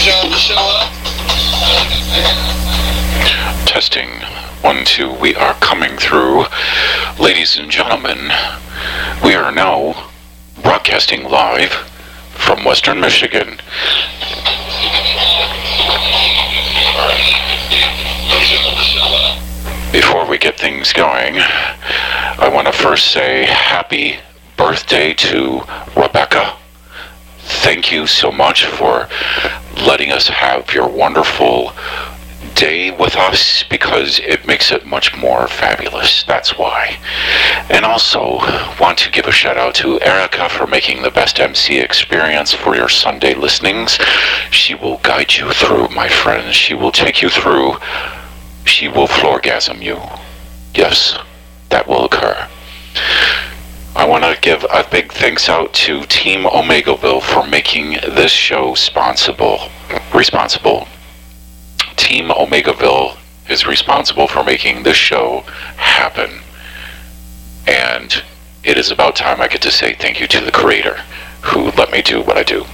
To show up. Testing. One, two. We are coming through. Ladies and gentlemen, we are now broadcasting live from Western Michigan. Before we get things going, I want to first say happy birthday to Rebecca. Thank you so much for letting us have your wonderful day with us because it makes it much more fabulous. That's why. And also want to give a shout out to Erica for making the best MC experience for your Sunday listenings. She will guide you through, my friends. She will take you through. She will floorgasm you. Yes, that will occur. I want to give a big thanks out to Team Omegaville for making this show responsible. Responsible. Team Omegaville is responsible for making this show happen. And it is about time I get to say thank you to the creator who let me do what I do.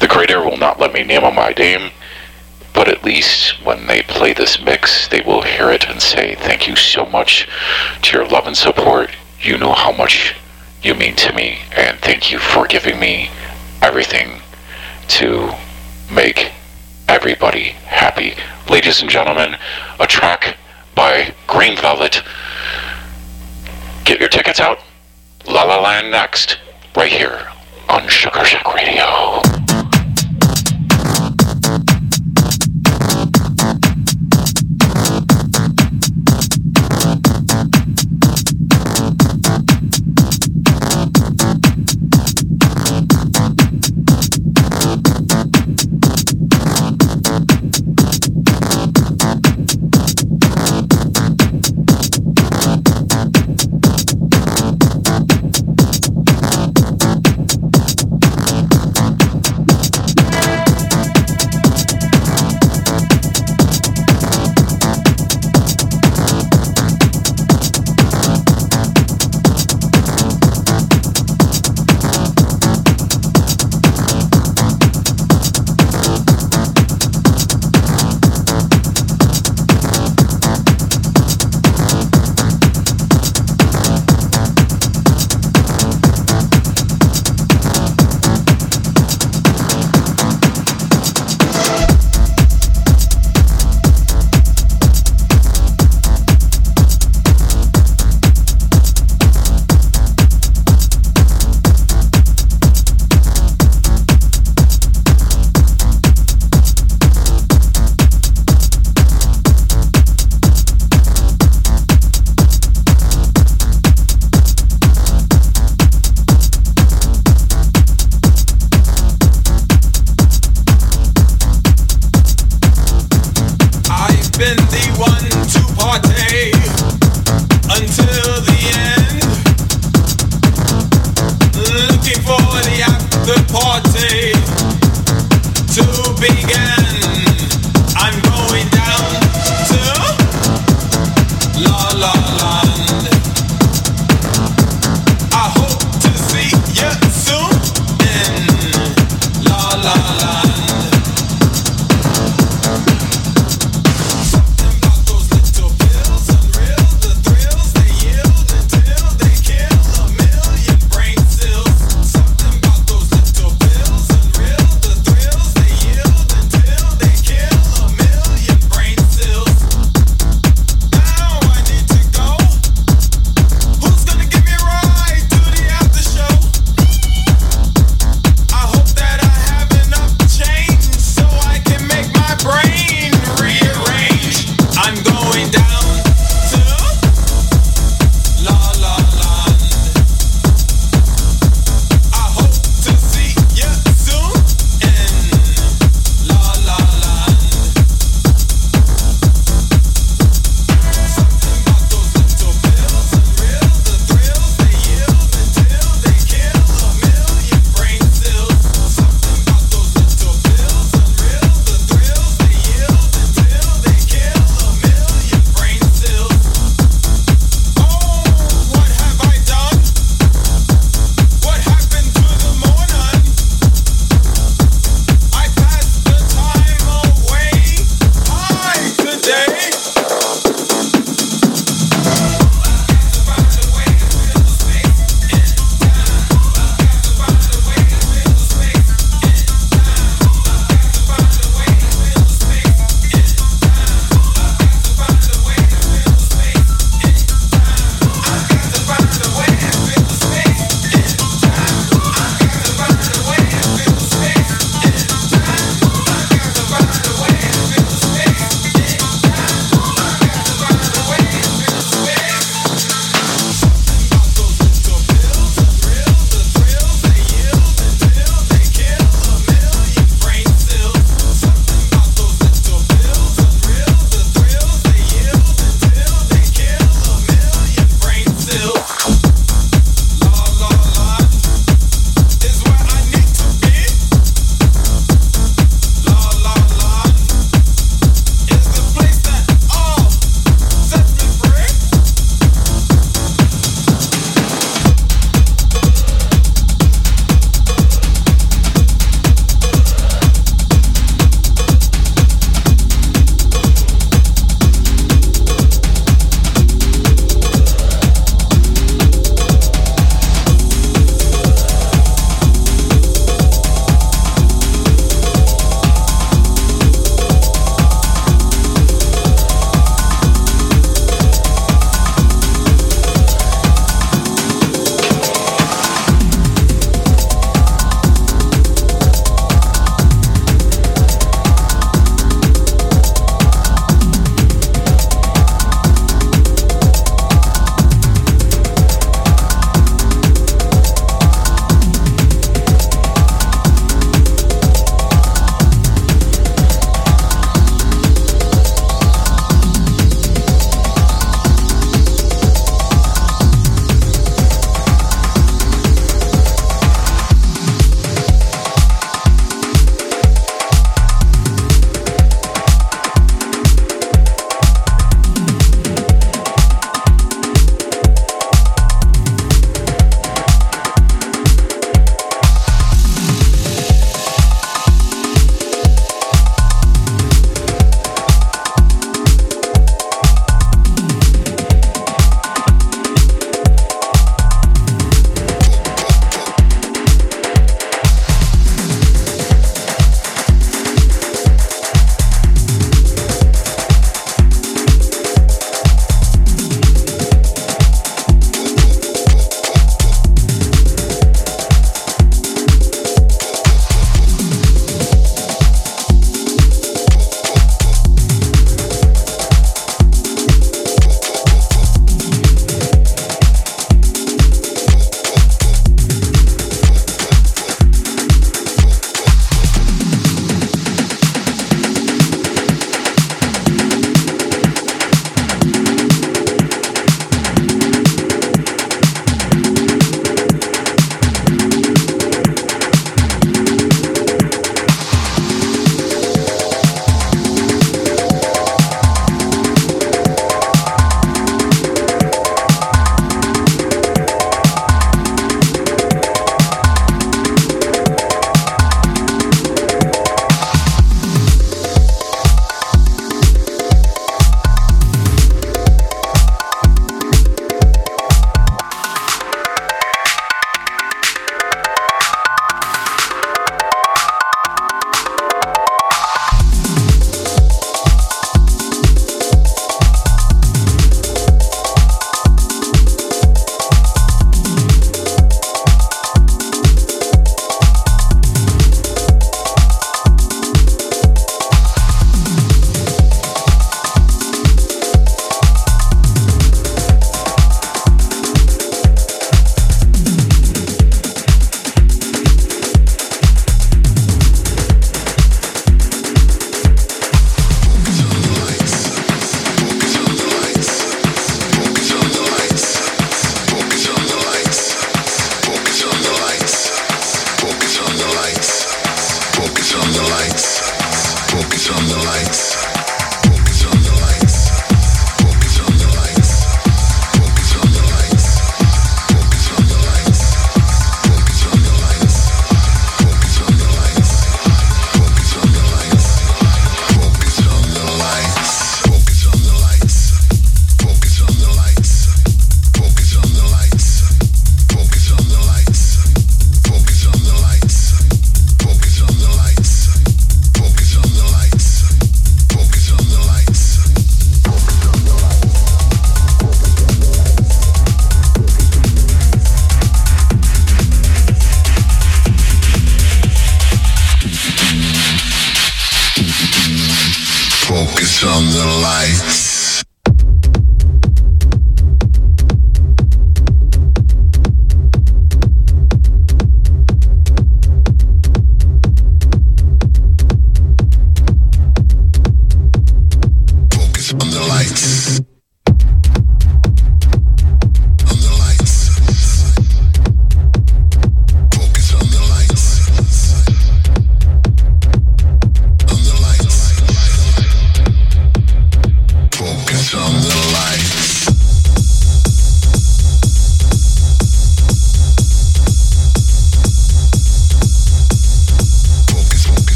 The creator will not let me name my name, but at least when they play this mix, they will hear it and say thank you so much to your love and support. You know how much you mean to me, and thank you for giving me everything to make everybody happy. Ladies and gentlemen, a track by Green Velvet. Get your tickets out. La La Land next, right here on Sugar Shack Radio.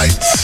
Lights.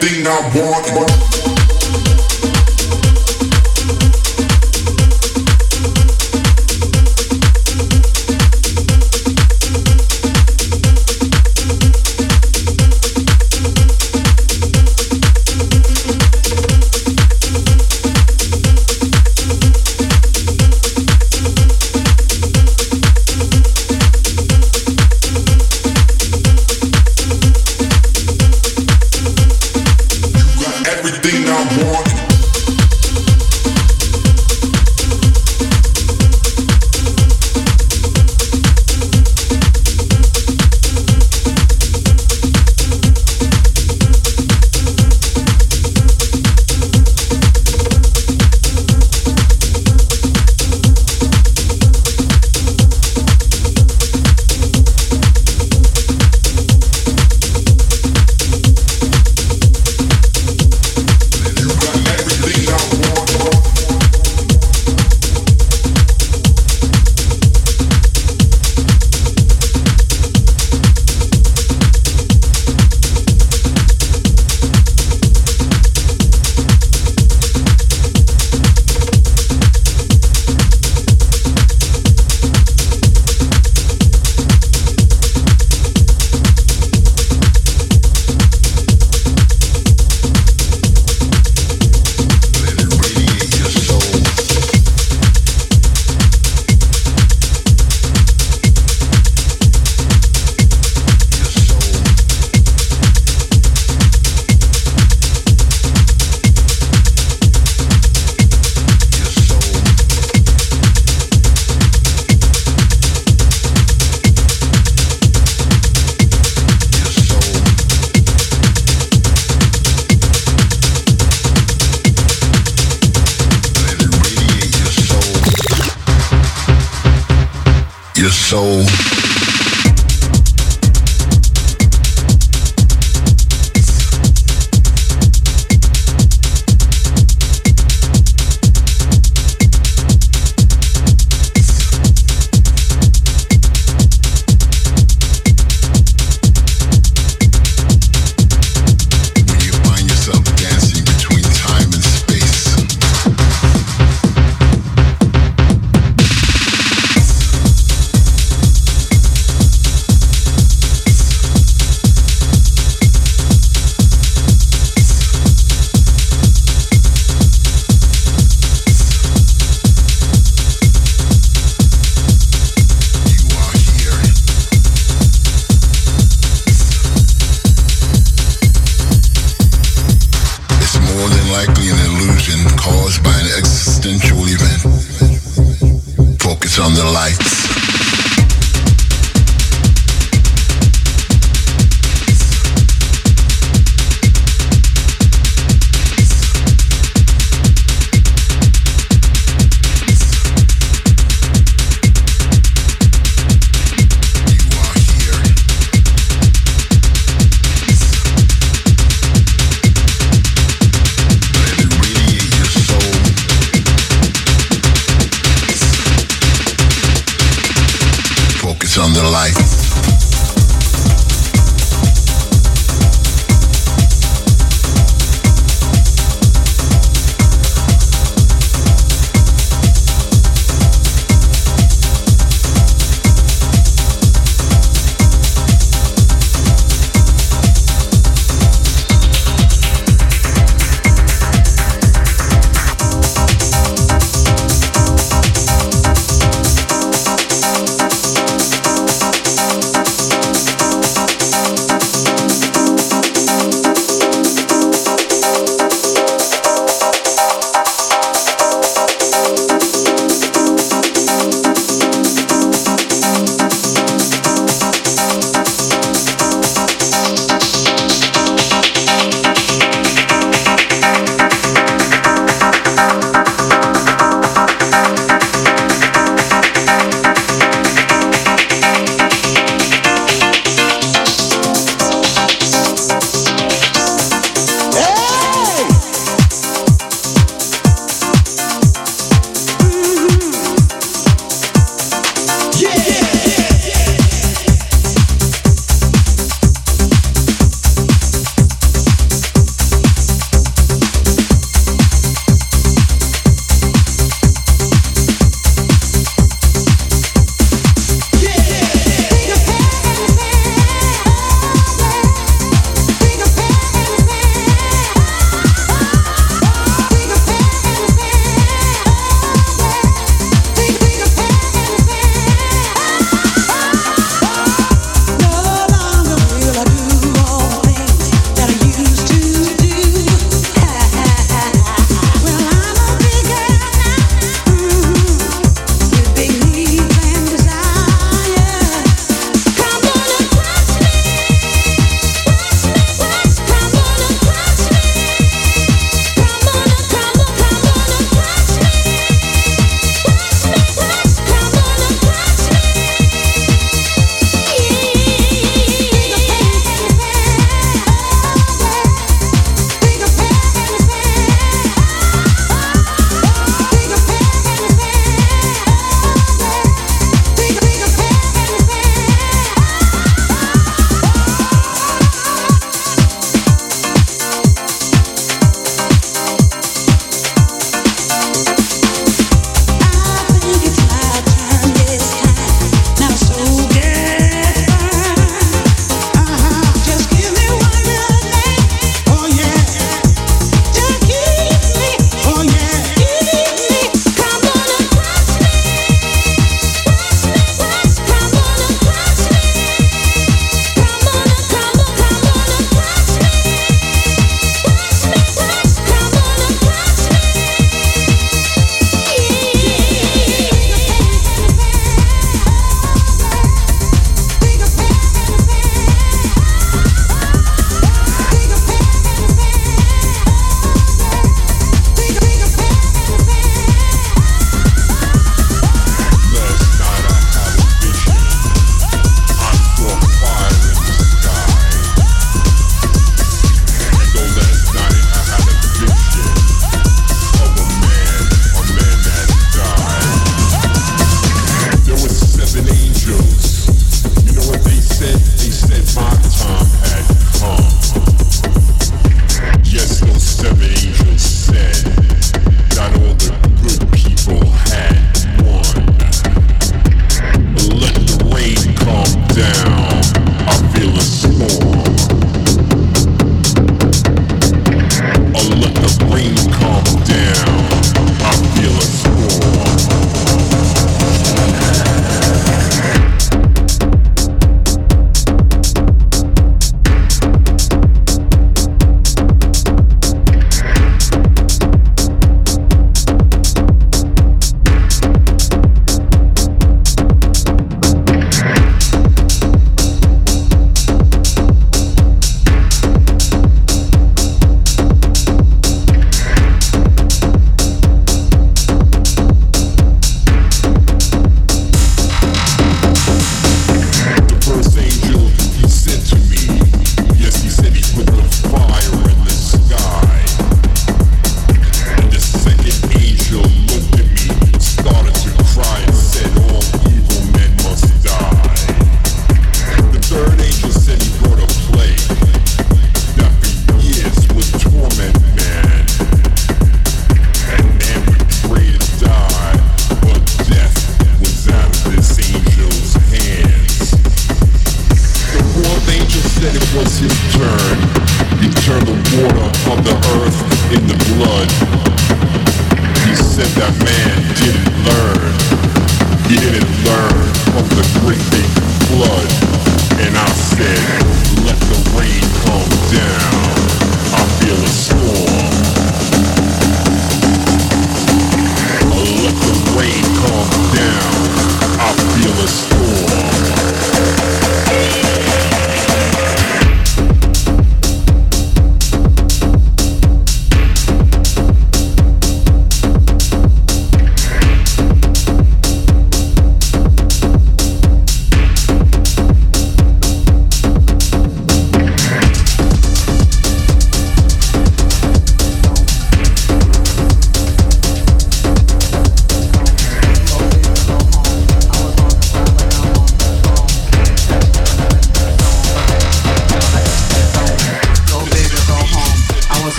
everything I want.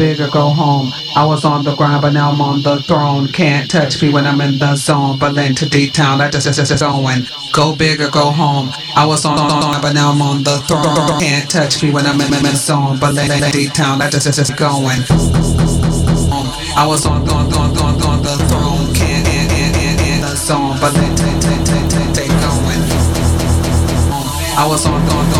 Go home. I was on the grind, but now I'm on the throne. Can't touch me when I'm in the zone. Berlin to D-Town, I just, just, just going. Go big or go home. I was on the grind, but now I'm on the throne. Can't touch me when I'm in the zone. Berlin to D-Town, I just, just, just going. I was on, on, on, on, on the throne. Can't in, in, in, in the zone. Berlin to, to, to, to, to going. I was on, on, on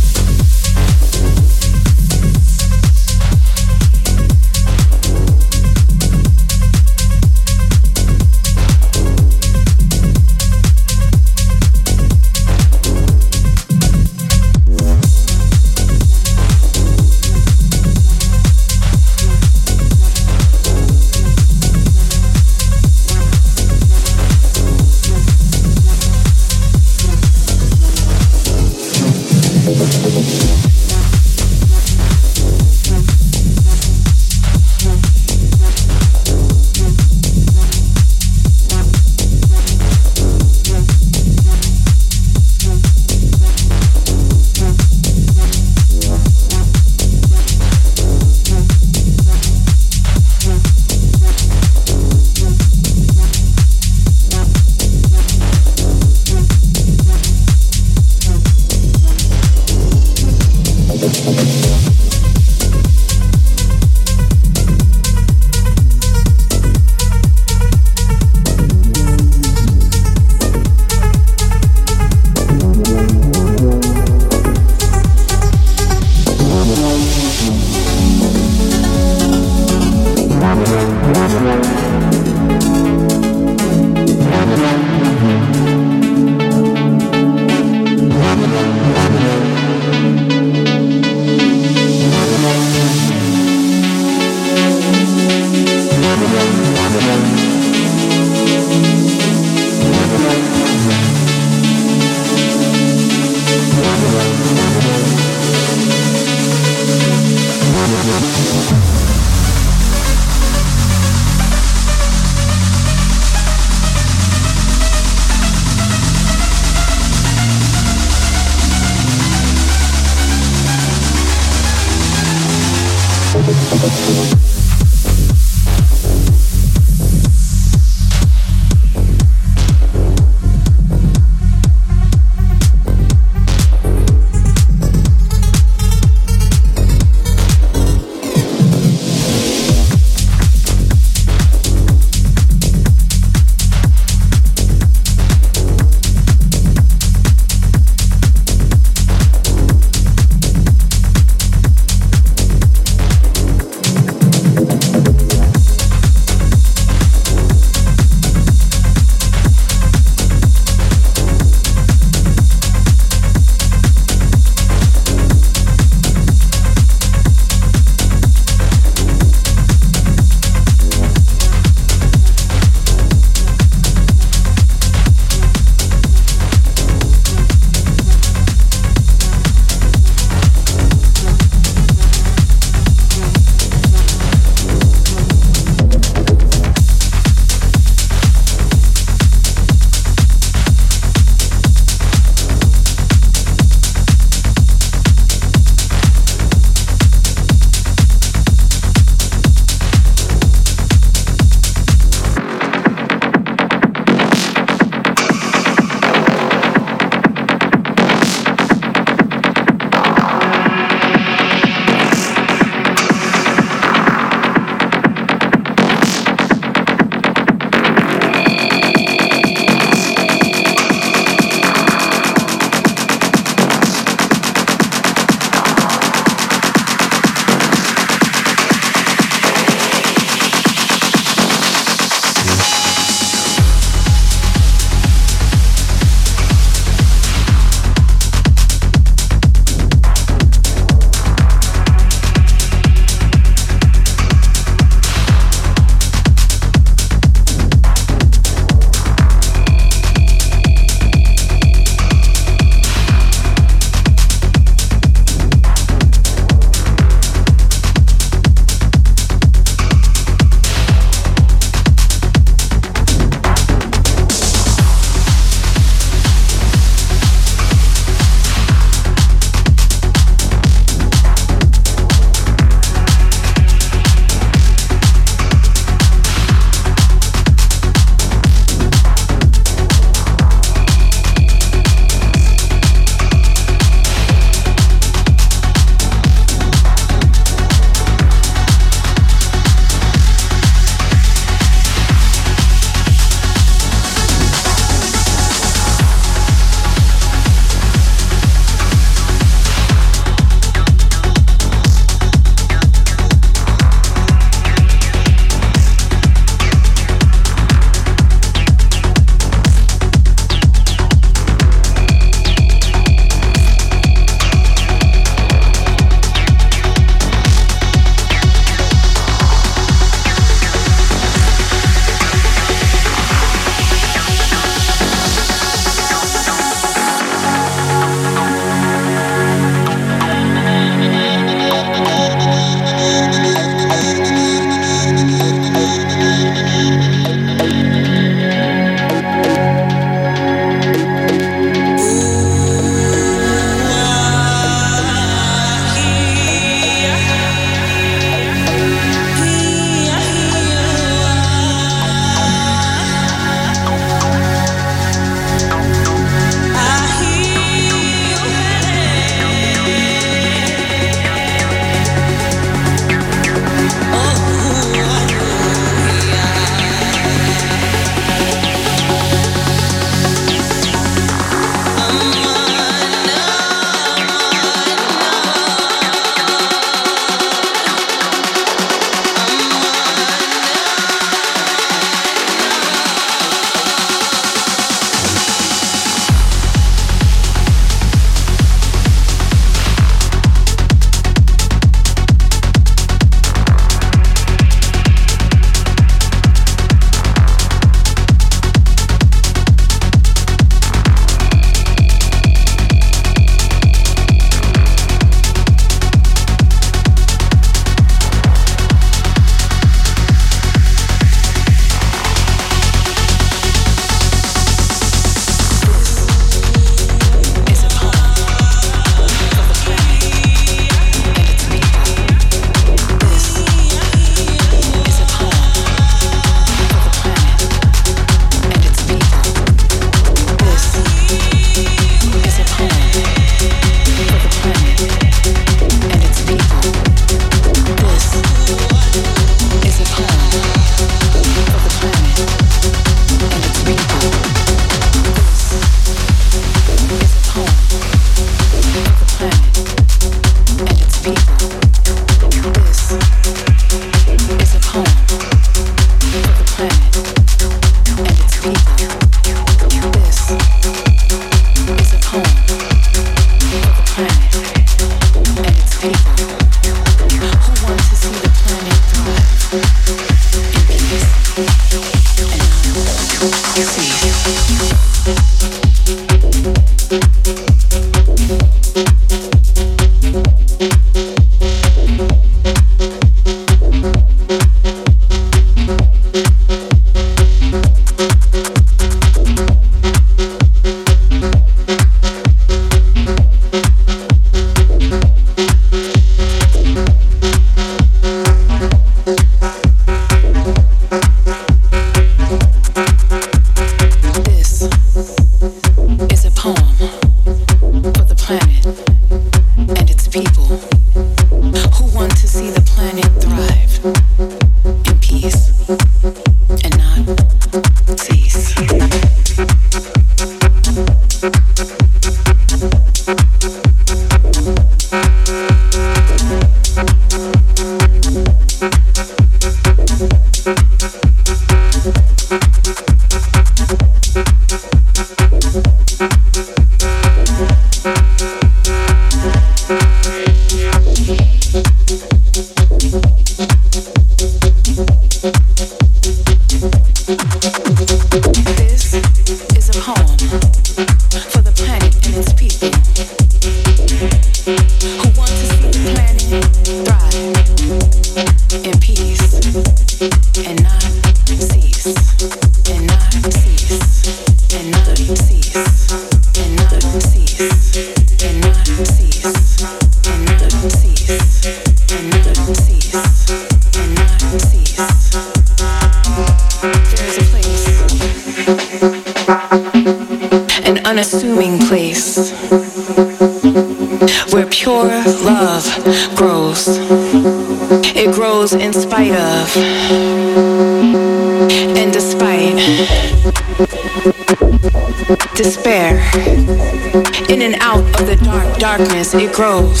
it grows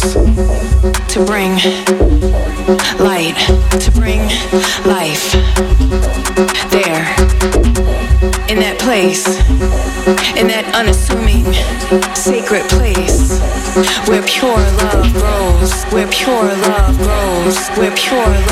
to bring light, to bring life. There, in that place, in that unassuming, sacred place, where pure love grows, where pure love grows, where pure love